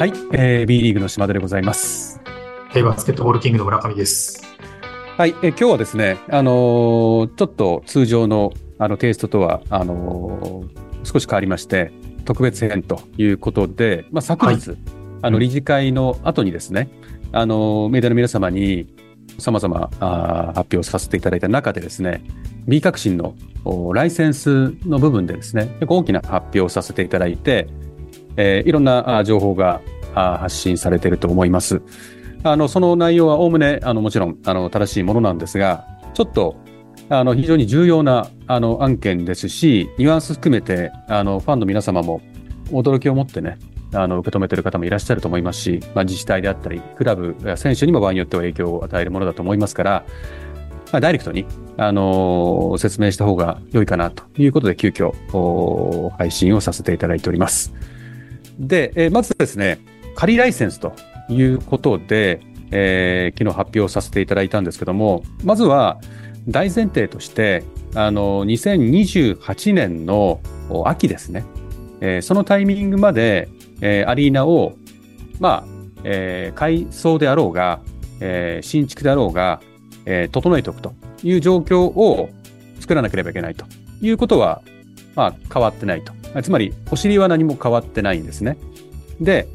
はい、えー、B リーグの島田でございます。はい、バスケットボールキングの村上です。はい、えー今日はですね、あのーちょっと通常のあのテイストとはあのー少し変わりまして、特別編ということで、まあ、昨日、あの理事会の後にですね、あのーメディアの皆様に様々あー発表させていただいた中でですね、B 革新のおライセンスの部分でですね、結構大きな発表をさせていただいて、えーいろんな情報が発信されていると思います。あの、その内容はおおむね、あの、もちろん、あの、正しいものなんですが、ちょっと、あの、非常に重要な、あの、案件ですし、ニュアンス含めて、あの、ファンの皆様も驚きを持ってね、あの、受け止めている方もいらっしゃると思いますし、まあ、自治体であったり、クラブ選手にも場合によっては影響を与えるものだと思いますから、まあ、ダイレクトに、あの説明した方が良いかなということで、急遽、お配信をさせていただいております。で、えーまずですね、仮ライセンスということで、えー昨日発表させていただいたんですけども、まずは大前提として、あの、2028年の秋ですね、えーそのタイミングまで、えーアリーナを、まあ、えー改装であろうが、えー新築であろうが、えー整えておくという状況を作らなければいけないということは、まあ、変わってないと。つまり、お尻は何も変わってないんですね。で、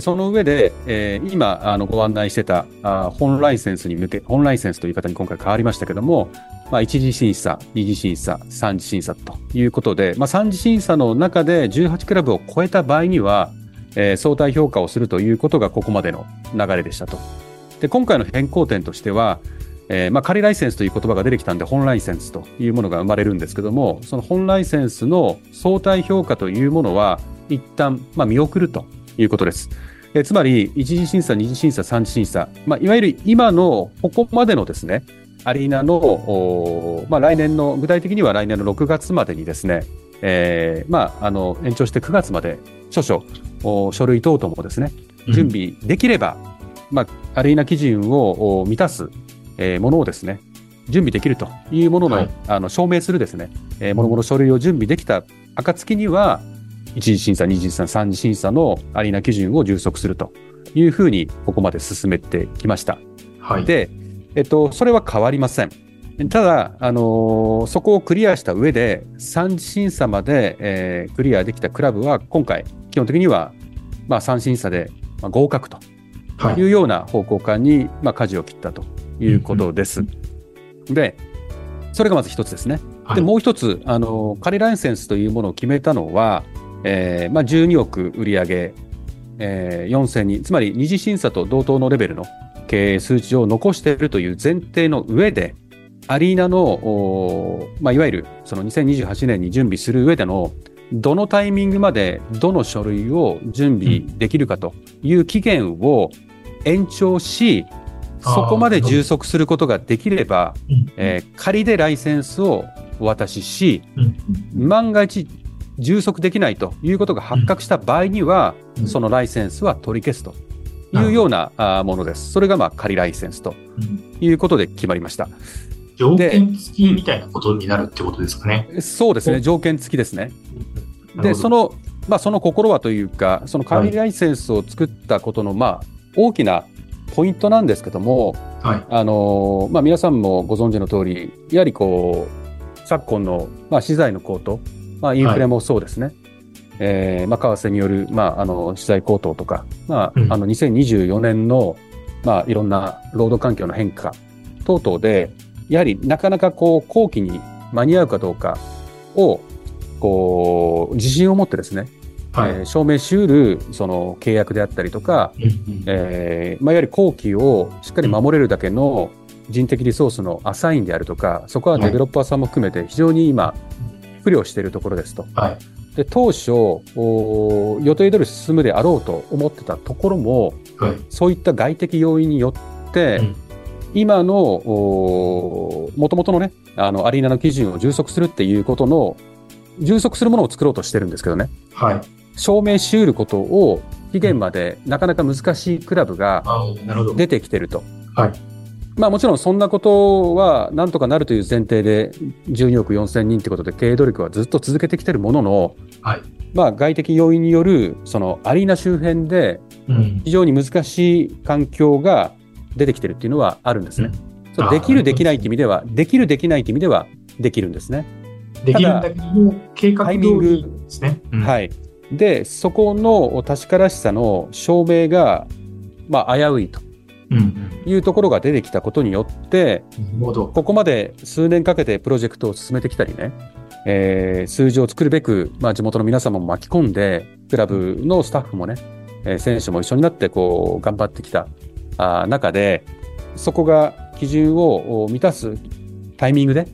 その上で、えー今あのご案内してたあ本ライセンスに向け、本ライセンスという言い方に今回変わりましたけども、まあ、一次審査、二次審査、三次審査ということで、まあ、三次審査の中で18クラブを超えた場合には、えー相対評価をするということがここまでの流れでしたと。で、今回の変更点としては、えーまあ、仮ライセンスという言葉が出てきたんで、本ライセンスというものが生まれるんですけども、その本ライセンスの相対評価というものは、一旦、まあ、見送るということです。えーつまり、一次審査、二次審査、三次審査、まあ、いわゆる今のここまでのですね、アリーナの、まあ、来年の、具体的には来年の6月までにですね、えーまあ、あの、延長して9月まで、諸々、お書類等々もですね、準備できれば、まあ、アリーナ基準をお満たす、えーものをですね、準備できるというものの、はいあの証明するですね、えー、ものもの書類を準備できた暁には、一次審査、二次審査、三次審査のアリーナ基準を充足するというふうに、ここまで進めてきました。はい。で、えっと、それは変わりません。ただ、あのーそこをクリアした上で、三次審査まで、えークリアできたクラブは、今回、基本的には、まあ、三審査で、まあ、合格とはいいうような方向感に、まあ、舵を切ったということです。で、それがまず一つですね。はいで、もう一つ、あの、仮ライセンスというものを決めたのは、えーまあ、12億売上、えー4000人、つまり二次審査と同等のレベルの経営数値を残しているという前提の上で、アリーナの、まあ、いわゆるその2028年に準備する上での、どのタイミングまでどの書類を準備できるかという期限を延長し、そこまで充足することができれば、うんえー仮でライセンスをお渡しし、うん万が一充足できないということが発覚した場合には、うんそのライセンスは取り消すというようなものです。それがまあ仮ライセンスとうんいうことで決まりました。条件付きみたいなことになるってことですかね。そうですね、お条件付きですね。で、その、まあ、その心はというか、その仮ライセンスを作ったことの、まあ、大きなポイントなんですけども、はい。あのーまあ、皆さんもご存知の通り、やはりこう、昨今の、まあ、資材の高騰、まあ、インフレもそうですね。えーまあ、為替による、まあ、あの、資材高騰とか、まあ、うんあの、2024年の、まあ、いろんな労働環境の変化等々で、やはりなかなかこう、後期に間に合うかどうかを、こう、自信を持ってですね、はい。えー証明しうる、その、契約であったりとか、えーまあ、やはり後期をしっかり守れるだけの人的リソースのアサインであるとか、そこはデベロッパーさんも含めて非常に今、不慮しているところですと。はい。で、当初、お予定通り進むであろうと思ってたところも、はい。そういった外的要因によって、うん今の、お元々のね、あの、アリーナの基準を充足するっていうことの、充足するものを作ろうとしてるんですけどね。はい。証明し得ることを期限までなかなか難しいクラブが。出てきてると。はい。まあもちろんそんなことはなんとかなるという前提で12億4千人ってことで経営努力はずっと続けてきてるものの、はい。まあ外的要因によるそのアリーナ周辺でうん。非常に難しい環境が出てきてるっていうのはあるんですね。そうあーできる、できないって意味では、できる、できないって意味ではできるんですね。できるんだけども、計画通タイミングりですね。うんはい。で、そこの確からしさの証明が、まあ、危ういと。いうところが出てきたことによって。ここまで数年かけてプロジェクトを進めてきたりね、えー数字を作るべく、まあ、地元の皆様も巻き込んで、クラブのスタッフもね、えー選手も一緒になってこう頑張ってきたあー中で、そこが基準をお満たすタイミングで、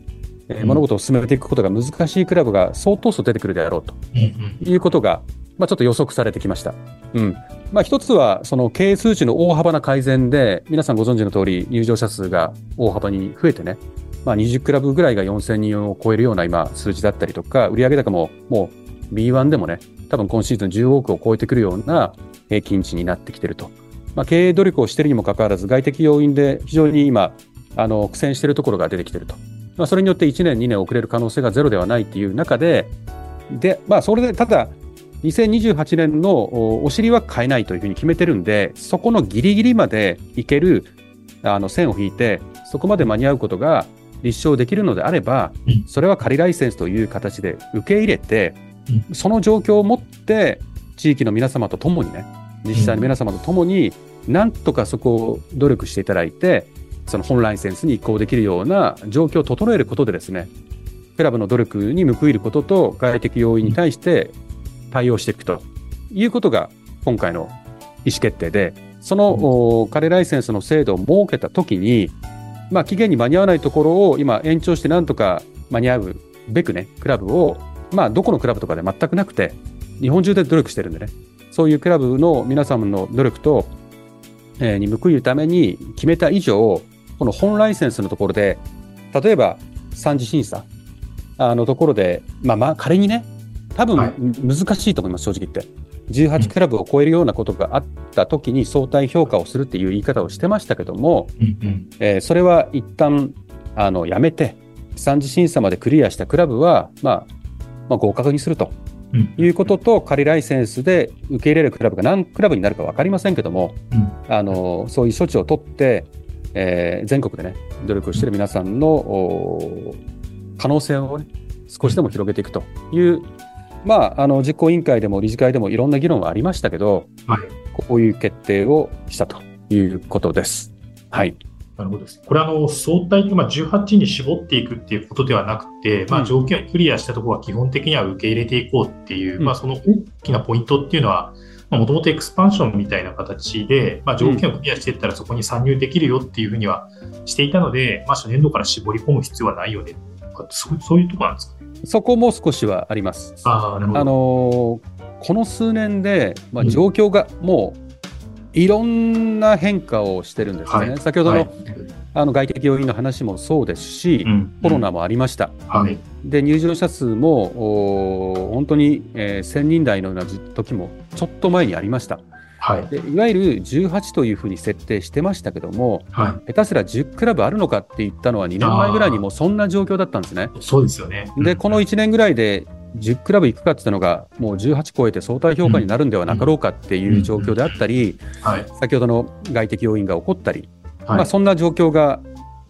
えーうん物事を進めていくことが難しいクラブが相当数出てくるであろうと。いうことが、まあ、ちょっと予測されてきました。うん。まあ、一つは、その経営数値の大幅な改善で、皆さんご存知の通り、入場者数が大幅に増えてね、まあ、20クラブぐらいが4000人を超えるような今、数字だったりとか、売上高ももう B1 でもね、多分今シーズン10億を超えてくるような平均値になってきてると。まあ、経営努力をしているにもかかわらず、外的要因で非常に今、あの、苦戦しているところが出てきていると。まあ、それによって1年、2年遅れる可能性がゼロではないっていう中で、で、まあ、それで、ただ、2028年のおお尻は変えないというふうに決めてるんで、そこのギリギリまでいけるあの線を引いて、そこまで間に合うことが立証できるのであればうん、それは仮ライセンスという形で受け入れてう、その状況をもって、地域の皆様と共にね、実際の皆様と共に、なんとかそこを努力していただいて、その本ライセンスに移行できるような状況を整えることでですね、クラブの努力に報いることと外的要因に対して対応していくということが今回の意思決定で、その、お仮ライセンスの制度を設けたときに、まあ、期限に間に合わないところを今延長してなんとか間に合うべくね、クラブを、まあ、どこのクラブとかで全くなくて、日本中で努力してるんでね、そういうクラブの皆様の努力と、えーに報いるために決めた以上、この本ライセンスのところで、例えば三次審査あのところで、まあまあ仮にね、多分はい。難しいと思います、正直言って。18クラブを超えるようなことがあった時に相対評価をするっていう言い方をしてましたけども、うんうん。えーそれは一旦あのやめて、三次審査までクリアしたクラブは、まあ、まあ、合格にすると。うん。いうことと、仮ライセンスで受け入れるクラブが何クラブになるか分かりませんけども、うん。あのそういう処置を取って、えー全国でね、努力をしている皆さんのお可能性をね、少しでも広げていくという、まあ、あの実行委員会でも理事会でもいろんな議論はありましたけど、はい。こういう決定をしたということです。はい。なるほどです。これあの、相対まあ、18に絞っていくっていうことではなくて、まあ、うん条件をクリアしたところは基本的には受け入れていこうっていう、うんまあ、その大きなポイントっていうのは、もともとエクスパンションみたいな形で、まあ、条件をクリアしていったらそこに参入できるよっていうふうにはしていたので、まあ、初年度から絞り込む必要はないよねそうそういうところなんですか？ね。そこも少しはあります。ああ、なるほど。あのーこの数年で、まあ、うん状況がもういろんな変化をしてるんですね。はい先ほどの,、はいあの外的要因の話もそうですし、うんコロナもありました。はい。で入場者数も本当に、えー1000人台のような時もちょっと前にありました。はい。でいわゆる18というふうに設定してましたけども、はい。下手すら10クラブあるのかって言ったのは2年前ぐらいにもうそんな状況だったんですね。そうですよね。で、この1年ぐらいで10クラブ行くかって言ったのが、もう18超えて相対評価になるんではなかろうかっていう状況であったり、はい。先ほどの外的要因が起こったり、はい。まあ、そんな状況が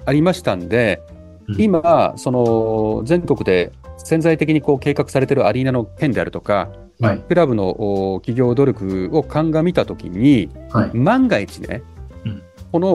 ありましたんで、うん今、その全国で潜在的にこう計画されているアリーナの件であるとか、はい。クラブのお企業努力を鑑みたときに、はい。万が一ね、うんこの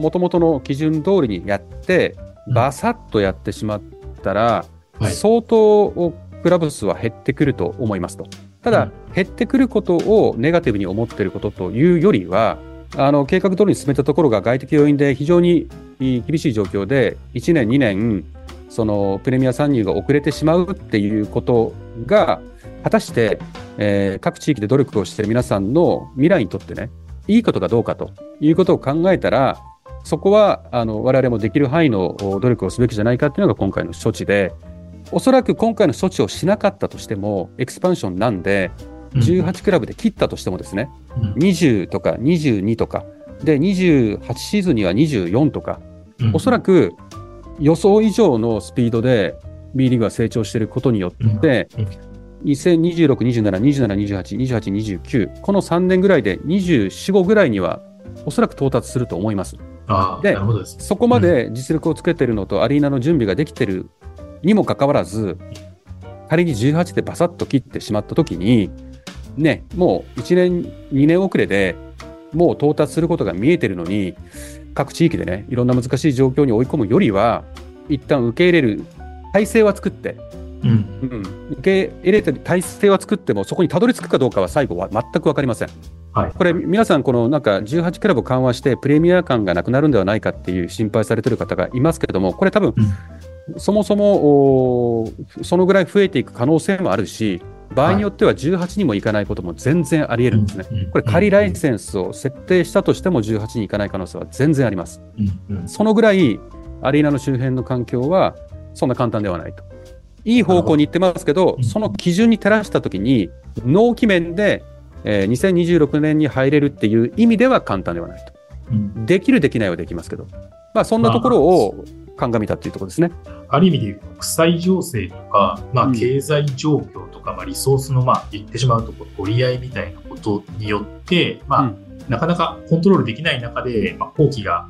もともとの基準通りにやって、うんバサッとやってしまったら、はい相当クラブ数は減ってくると思いますと。ただ、うん減ってくることをネガティブに思っていることというよりは、あの計画通りに進めたところが外的要因で非常に厳しい状況で、1年、2年、そのプレミア参入が遅れてしまうっていうことが、果たして、えー各地域で努力をしている皆さんの未来にとってね、いいことかどうかということを考えたら、そこはあの我々もできる範囲の努力をすべきじゃないかっていうのが今回の処置で、おそらく今回の措置をしなかったとしても、エクスパンションなんで、18クラブで切ったとしてもですね、うん。20とか22とか、で、28シーズンには24とか、うん。おそらく予想以上のスピードで B リーグが成長していることによって、2026、27、27、28、28、29、この3年ぐらいで24、5ぐらいには、おそらく到達すると思います。で。そこまで実力をつけてるのと、アリーナの準備ができてるにもかかわらず、仮に18でバサッと切ってしまったときに、ね、もう1年、2年遅れでもう到達することが見えてるのに、各地域でね、いろんな難しい状況に追い込むよりは、一旦受け入れる体制は作って、うん。うん、受け入れてる体制は作っても、そこにたどり着くかどうかは最後は全く分かりません。はい。これ、皆さん、このなんか18クラブ緩和して、プレミア感がなくなるんではないかっていう心配されてる方がいますけれども、これ、多分そもそもおーそのぐらい増えていく可能性もあるし、場合によっては18にもいかないことも全然あり得るんですね。うんこれ、仮ライセンスを設定したとしても18にいかない可能性は全然あります。そのぐらい、アリーナの周辺の環境は、そんな簡単ではないと。いい方向に行ってますけどう、んその基準に照らしたときに、納期面で、えー2026年に入れるっていう意味では簡単ではないと。うんできる、できないはできますけど、まあ、そんなところを鑑みたっていうところですね。ある意味で言うと国際情勢とか、まあ、うん。経済状況とか、まあ、リソースの、まあ、言ってしまうとこう取り合いみたいなことによって、まあうん。なかなかコントロールできない中で、まあ、工期が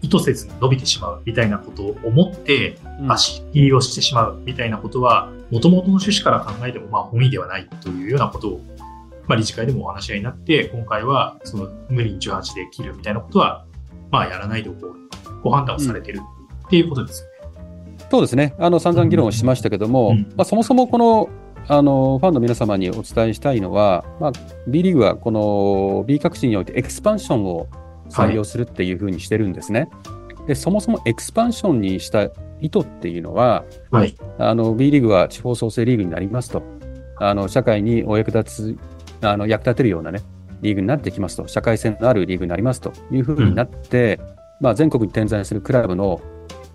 意図せずに伸びてしまうみたいなことを思ってうん。足切りをしてしまうみたいなことは、もともとの趣旨から考えてもまあ本意ではないというようなことを、まあ、理事会でもお話し合いになって、今回はその無理に18で切るみたいなことは、まあ、やらないでおこう、ご判断をされてるっていうことですよね。そうですね。あの、散々議論をしましたけども、うんまあ、そもそもこの、あの、ファンの皆様にお伝えしたいのは、まあ、B リーグはこの B 革新においてエクスパンションを採用するっていうふうにしてるんですね。で、そもそもエクスパンションにした意図っていうのは、はい。あの、B リーグは地方創生リーグになりますと、あの、社会にお役立つ、あの、役立てるようなね、リーグになってきますと、社会性のあるリーグになりますというふうになって、まあ、全国に点在するクラブの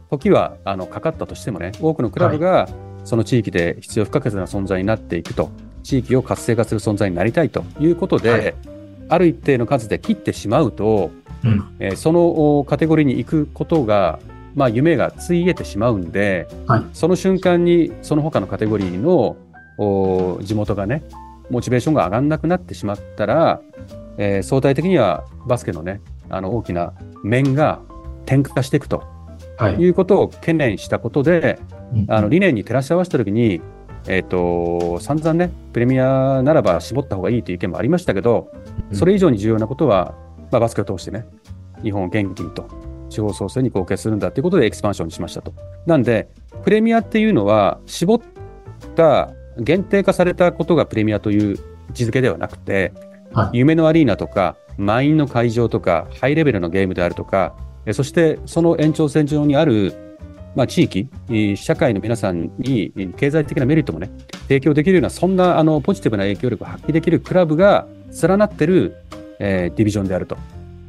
時は、あの、かかったとしてもね、多くのクラブが、その地域で必要不可欠な存在になっていくと、地域を活性化する存在になりたいということで、はい。ある一定の数で切ってしまうと、うん。えーそのおカテゴリーに行くことが、まあ、夢がついえてしまうんで、はい。その瞬間にその他のカテゴリーのお地元がね、モチベーションが上がんなくなってしまったら、えー相対的にはバスケのね、あの大きな面が転化していくと。はい。いうことを懸念したことで、うんあの理念に照らし合わせたときに、えっ、と、散々ね、プレミアならば絞った方がいいという意見もありましたけど、それ以上に重要なことは、まあ、バスケを通してね、日本を元気にと、地方創生に貢献するんだということでエクスパンションにしましたと。なんで、プレミアっていうのは、絞った、限定化されたことがプレミアという位置づけではなくて、は夢のアリーナとか、満員の会場とか、ハイレベルのゲームであるとか、えそしてその延長線上にある、まあ、地域、えー社会の皆さんにえー経済的なメリットもね、提供できるような、そんなあのポジティブな影響力を発揮できるクラブが連なってる、えーディビジョンであると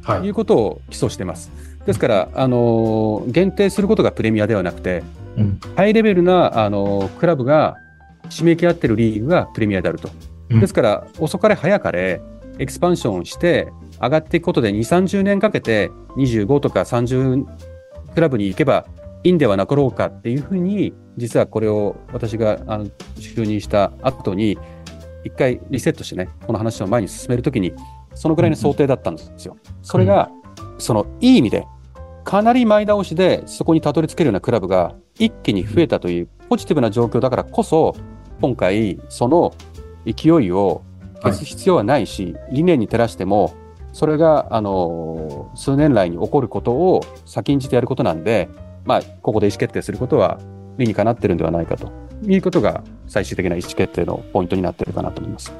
はいいうことを基礎してます。ですから、あのー限定することがプレミアではなくて、うんハイレベルな、あのークラブが締めき合ってるリーグがプレミアであると。うんですから、遅かれ早かれ、エクスパンションして、上がっていくことで2、30年かけて25とか30クラブに行けばいいんではなかろうかっていうふうに、実はこれを私があの就任した後に、一回リセットしてね、この話を前に進めるときに、そのぐらいの想定だったんですよ。それが、そのいい意味で、かなり前倒しでそこにたどり着けるようなクラブが一気に増えたというポジティブな状況だからこそ、今回、その勢いを消す必要はないし、理念に照らしても、それが、あの、数年来に起こることを先んじてやることなんで、まあ、ここで意思決定することは理にかなってるんではないかということが最終的な意思決定のポイントになってるかなと思います。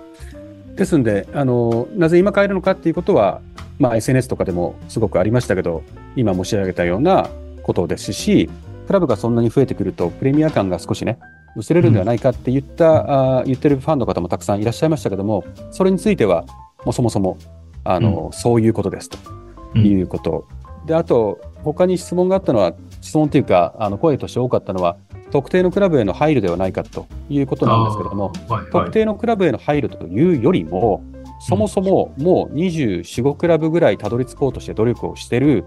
ですんで、あの、なぜ今変えるのかっていうことは、まあ、SNS とかでもすごくありましたけど、今申し上げたようなことですし、クラブがそんなに増えてくると、プレミア感が少しね、薄れるんではないかって言った、あー言ってるファンの方もたくさんいらっしゃいましたけども、それについては、もうそもそも、あの、そういうことですと。うん。いうこと。で、あと、他に質問があったのは、質問というか、あの声として多かったのは、特定のクラブへの配慮ではないかと。いうことなんですけれども、はいはい。特定のクラブへの配慮というよりも、そもそももう24、5クラブぐらいたどり着こうとして努力をしている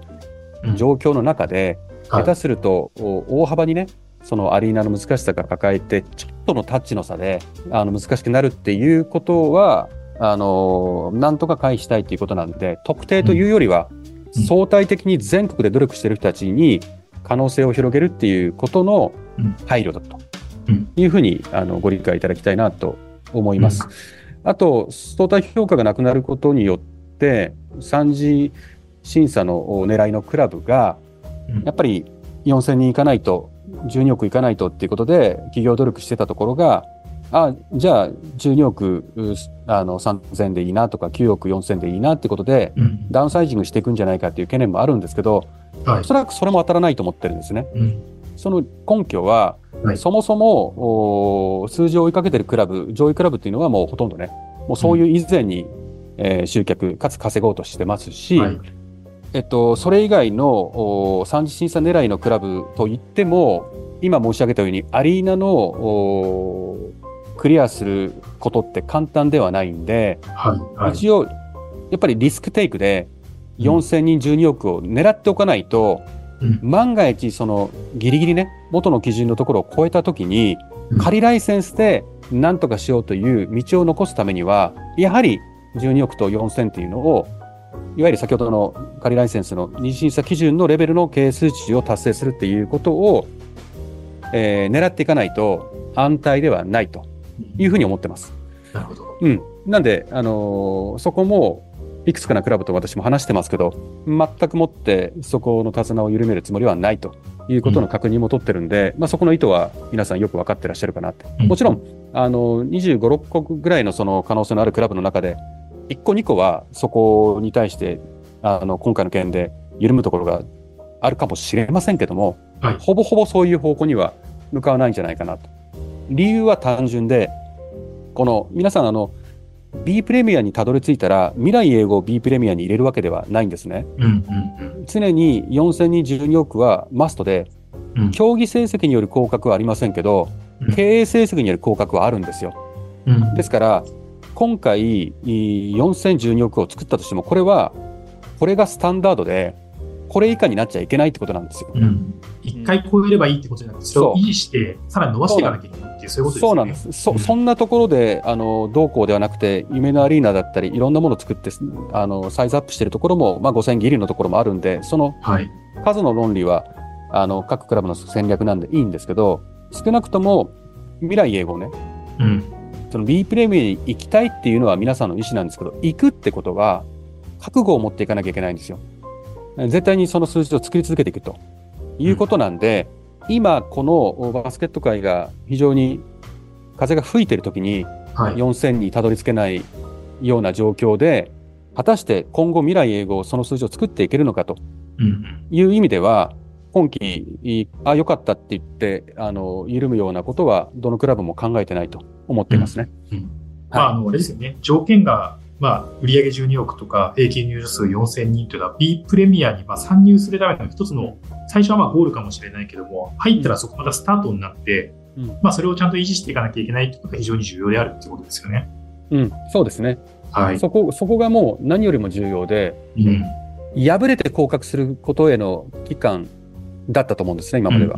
うん。状況の中で、はい。下手するとお大幅にね、そのアリーナの難しさが抱えて、ちょっとのタッチの差で、あの、難しくなるっていうことは、あの、なんとか回避したいということなんで、特定というよりは、相対的に全国で努力している人たちに可能性を広げるっていうことの配慮だと。いうふうに、あの、ご理解いただきたいなと思います。あと、相対評価がなくなることによって、3次審査の狙いのクラブが、やっぱり4000人いかないと、12億いかないとっていうことで、企業努力してたところが、あじゃあ12億あの3000でいいなとか9億4000でいいなってことで、うん、ダウンサイジングしていくんじゃないかっていう懸念もあるんですけど、はい、おそらくそれも当たらないと思ってるんですね。うん、その根拠は、はい、そもそも数字を追いかけてるクラブ、上位クラブっていうのはもうほとんどね、もうそういう以前に、うん、えー、集客、かつ稼ごうとしてますし、はいえっと、それ以外の三次審査狙いのクラブといっても、今申し上げたように、アリーナのクリアすることって簡単ではないんで、はいはい、一応、やっぱりリスクテイクで4000人12億を狙っておかないと、うん、万が一、そのギリギリね、元の基準のところを超えたときに、仮ライセンスで何とかしようという道を残すためには、やはり12億と4000っていうのをいわゆる先ほどの仮ライセンスの二次審査基準のレベルの経営数値を達成するっていうことを、えー、狙っていかないと安泰ではないというふうに思ってます。なるほど。うん。なんで、あのー、そこも、いくつかなクラブと私も話してますけど、全くもってそこの手綱を緩めるつもりはないということの確認も取ってるんで、うん、まあ、そこの意図は皆さんよく分かってらっしゃるかなって。もちろん、あの、25、6個ぐらいのその可能性のあるクラブの中で、1個2個はそこに対してあの今回の件で緩むところがあるかもしれませんけども、はい、ほぼほぼそういう方向には向かわないんじゃないかなと。理由は単純でこの皆さんあの B プレミアにたどり着いたら未来英語を B プレミアに入れるわけではないんですね。うんうんうん、常に4000人12億はマストで、うん、競技成績による降格はありませんけど、うん、経営成績による降格はあるんですよ。うん、ですから今回、4012億を作ったとしても、これは、これがスタンダードで、これ以下になっちゃいけないってことなんですよ。一、うん、回超えればいいってことじゃなくて、それを維持して、さらに伸ばしていかなきゃいけないっていう、そういうことですね。そうなんです。そ,、そんなところで、あの、どうこうではなくて、夢のアリーナだったり、いろんなものを作って、あの、サイズアップしてるところも、まあ、5000ギリのところもあるんで、その数の論理は、あの、各クラブの戦略なんでいいんですけど、少なくとも、未来英語ね、うん、その B プレミアに行きたいっていうのは皆さんの意思なんですけど、行くってことは、覚悟を持っていかなきゃいけないんですよ。絶対にその数字を作り続けていくということなんで、うん、今このバスケット界が非常に風が吹いてる時に4000にたどり着けないような状況で、果たして今後未来英語その数字を作っていけるのかという意味では、今季、あ、良かったって言って、あの、緩むようなことは、どのクラブも考えてないと思っていますね。うんうん、まあ、あの、あれですよね。条件が、まあ、売上12億とか、平均入場数4000人というのは、B プレミアにまあ参入するための一つの、最初はまあゴールかもしれないけども、入ったらそこまたスタートになって、うん、まあ、それをちゃんと維持していかなきゃいけないということが非常に重要であるっていうことですよね。うん、そうですね。はい。そこ、そこがもう何よりも重要で、うん、破れて降格することへの期間だったと思うんですね、今までは。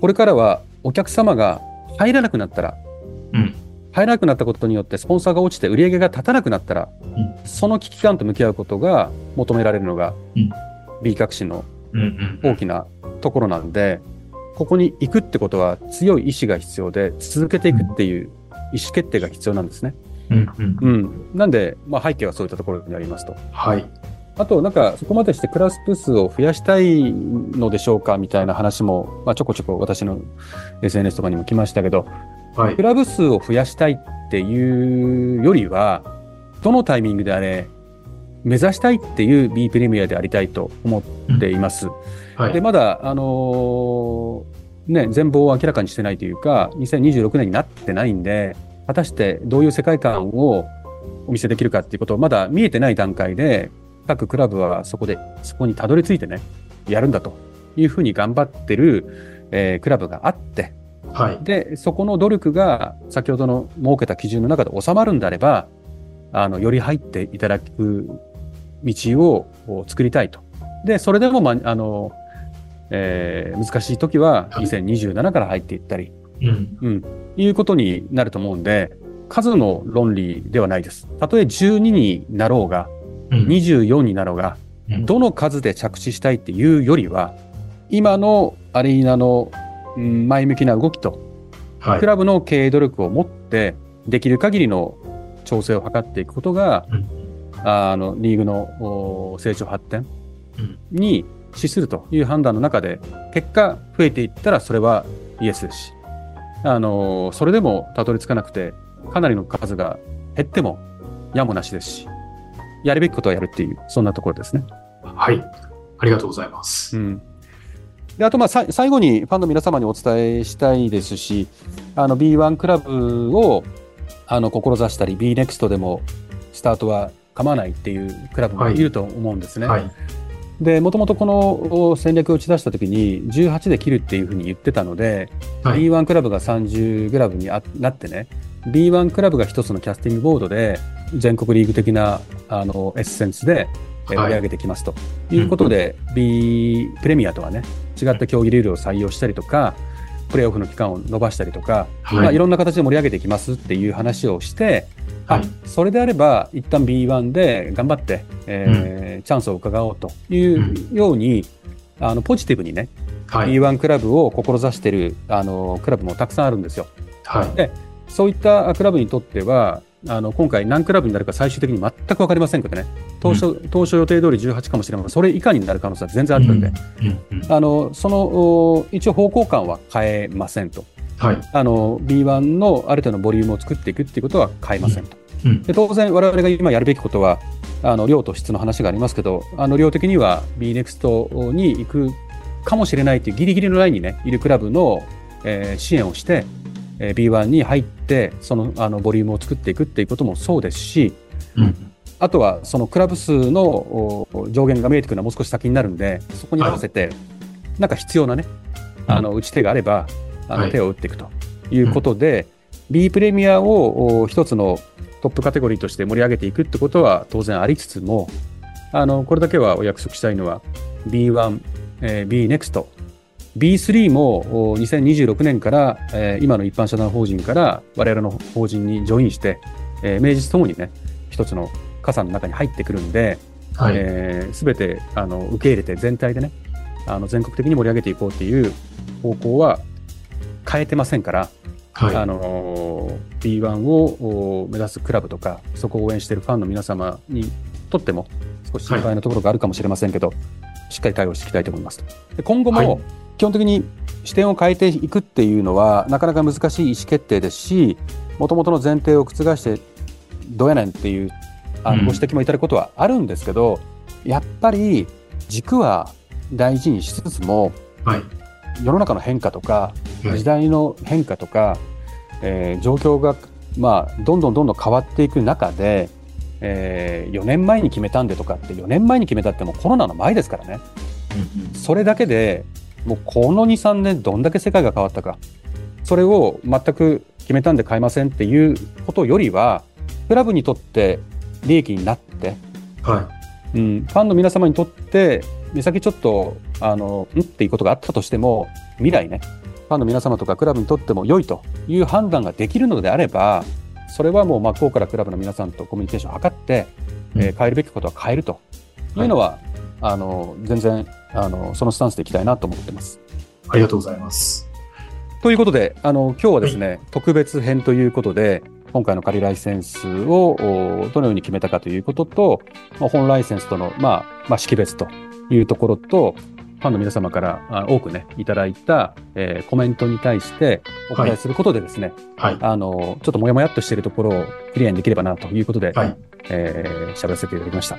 これからはお客様が入らなくなったら、うん、入らなくなったことによってスポンサーが落ちて売り上げが立たなくなったら、うん、その危機感と向き合うことが求められるのが、うん、B 革新の大きなところなんで、ここに行くってことは強い意志が必要で、続けていくっていう意思決定が必要なんですね。うん、うん、なんで、まあ、背景はそういったところになりますと。はい。あと、なんか、そこまでしてクラスプ数を増やしたいのでしょうかみたいな話も、まあ、ちょこちょこ私の SNS とかにも来ましたけど、はい、クラブ数を増やしたいっていうよりは、どのタイミングであれ、目指したいっていう B プレミアでありたいと思っています。うんはい、で、まだ、あのー、ね、全貌を明らかにしてないというか、2026年になってないんで、果たしてどういう世界観をお見せできるかっていうことをまだ見えてない段階で、各クラブはそこで、そこにたどり着いてね、やるんだというふうに頑張ってる、えー、クラブがあって、はい、で、そこの努力が先ほどの設けた基準の中で収まるんであれば、あの、より入っていただく道を作りたいと。で、それでも、ま、あの、えー難しい時は2027から入っていったり、うん。うん、いうことになると思うんで、数の論理ではないです。たとえ12になろうが、うん。24になろうが、うん。どの数で着地したいっていうよりは、今のアリーナのうん前向きな動きと、はい。ク。ラブの経営努力を持って、できる限りの調整を図っていくことが、うん。あのリーグのお成長発展うん。に資するという判断の中で、結果増えていったらそれはイエスですし、あのそれでもたどり着かなくて、かなりの数が減ってもやもなしですし、やるべきことはやるっていう、そんなところですね。はい。ありがとうございます。うんであと、まあ、さ最後にファンの皆様にお伝えしたいですし、あの B1 クラブをあの志したり、BNEXT でもスタートは構わないっていうクラブもいると思うんですね。はい。で、もともとこの戦略を打ち出したときに、18で切るっていうふうに言ってたので、はい。B1 クラブが30クラブにあなってね、B1 クラブが一つのキャスティングボードで、全国リーグ的なあのエッセンスで盛り上げてきますということで、B プレミアとはね、違った競技ルールを採用したりとか、プレーオフの期間を延ばしたりとか、はいまあ、いろんな形で盛り上げていきますっていう話をして、あはい。それであれば、一旦 B1 で頑張って、えーチャンスを伺おうというように、あのポジティブにね、はい。B1 クラブを志しているあのクラブもたくさんあるんですよ。はい。そういったクラブにとっては、あの今回何クラブになるか最終的に全く分かりませんけどね、当初,、当初予定通り18かもしれませんそれ以下になる可能性は全然あるんで、うん。うん。あのそのお一応方向感は変えませんと。はい。あの B1 のある程度のボリュームを作っていくっていうことは変えませんと。うん。で当然、我々が今やるべきことは、あの量と質の話がありますけど、あの量的には BNEXT に行くかもしれないというギリギリのラインに、ね、いるクラブの、えー支援をして、えー B1 に入って、そのあのボリュームを作っていくっていうこともそうですし、うん。あとはそのクラブ数のお上限が見えてくるのはもう少し先になるんで、そこに合わせて、なんか必要なね、あの打ち手があれば、あはい。の手を打っていくということで、B プレミアをお一つのトップカテゴリーとして盛り上げていくってことは当然ありつつも、あのこれだけはお約束したいのは、B1、えー B ネクスト、B3 もお2026年から、えー今の一般社団法人から我々の法人にジョインして、えー名実ともにね、一つの傘の中に入ってくるんで、はい。えー、全てあの受け入れて全体でねあの全国的に盛り上げていこうっていう方向は変えてませんから、はい。あのー B1 をお目指すクラブとかそこを応援しているファンの皆様にとっても少し心配なところがあるかもしれませんけど、しっかり対応していきたいと思いますとで今後はいも基本的に視点を変えていくっていうのはなかなか難しい意思決定ですしもともとの前提を覆してどうやねんっていうあうん。のご指摘もいただくことはあるんですけど、やっぱり軸は大事にしつつもはい。世の中の変化とかはい。時代の変化とか、えー状況が、まあ、どんどんどんどん変わっていく中で、え4年前に決めたんでとかって4年前に決めたってもうコロナの前ですからね。うん。それだけでもうこの23年どんだけ世界が変わったかそれを全く決めたんで買いませんっていうことよりはクラブにとって利益になって、うん。はうん、ファンの皆様にとって目先ちょっとあのんっていうことがあったとしても未来ねファンの皆様とかクラブにとっても良いという判断ができるのであればそれはもう真っ向からクラブの皆さんとコミュニケーションを図って、えー変えるべきことは変えるというのは、あの全然あのそのスタンスでいきたいなと思ってます。い。ありがとうございます。ということで、あの今日はですね、特別編ということで、今回の仮ライセンスをおどのように決めたかということと、まあ、本ライセンスとの、まあ、まあ、識別というところと、ファンの皆様からあ多くね、いただいた、えーコメントに対してお答えすることでですね、はい。あの、ちょっともやもやっとしているところをクリアにできればなということで、はい。えー喋らせていただきました。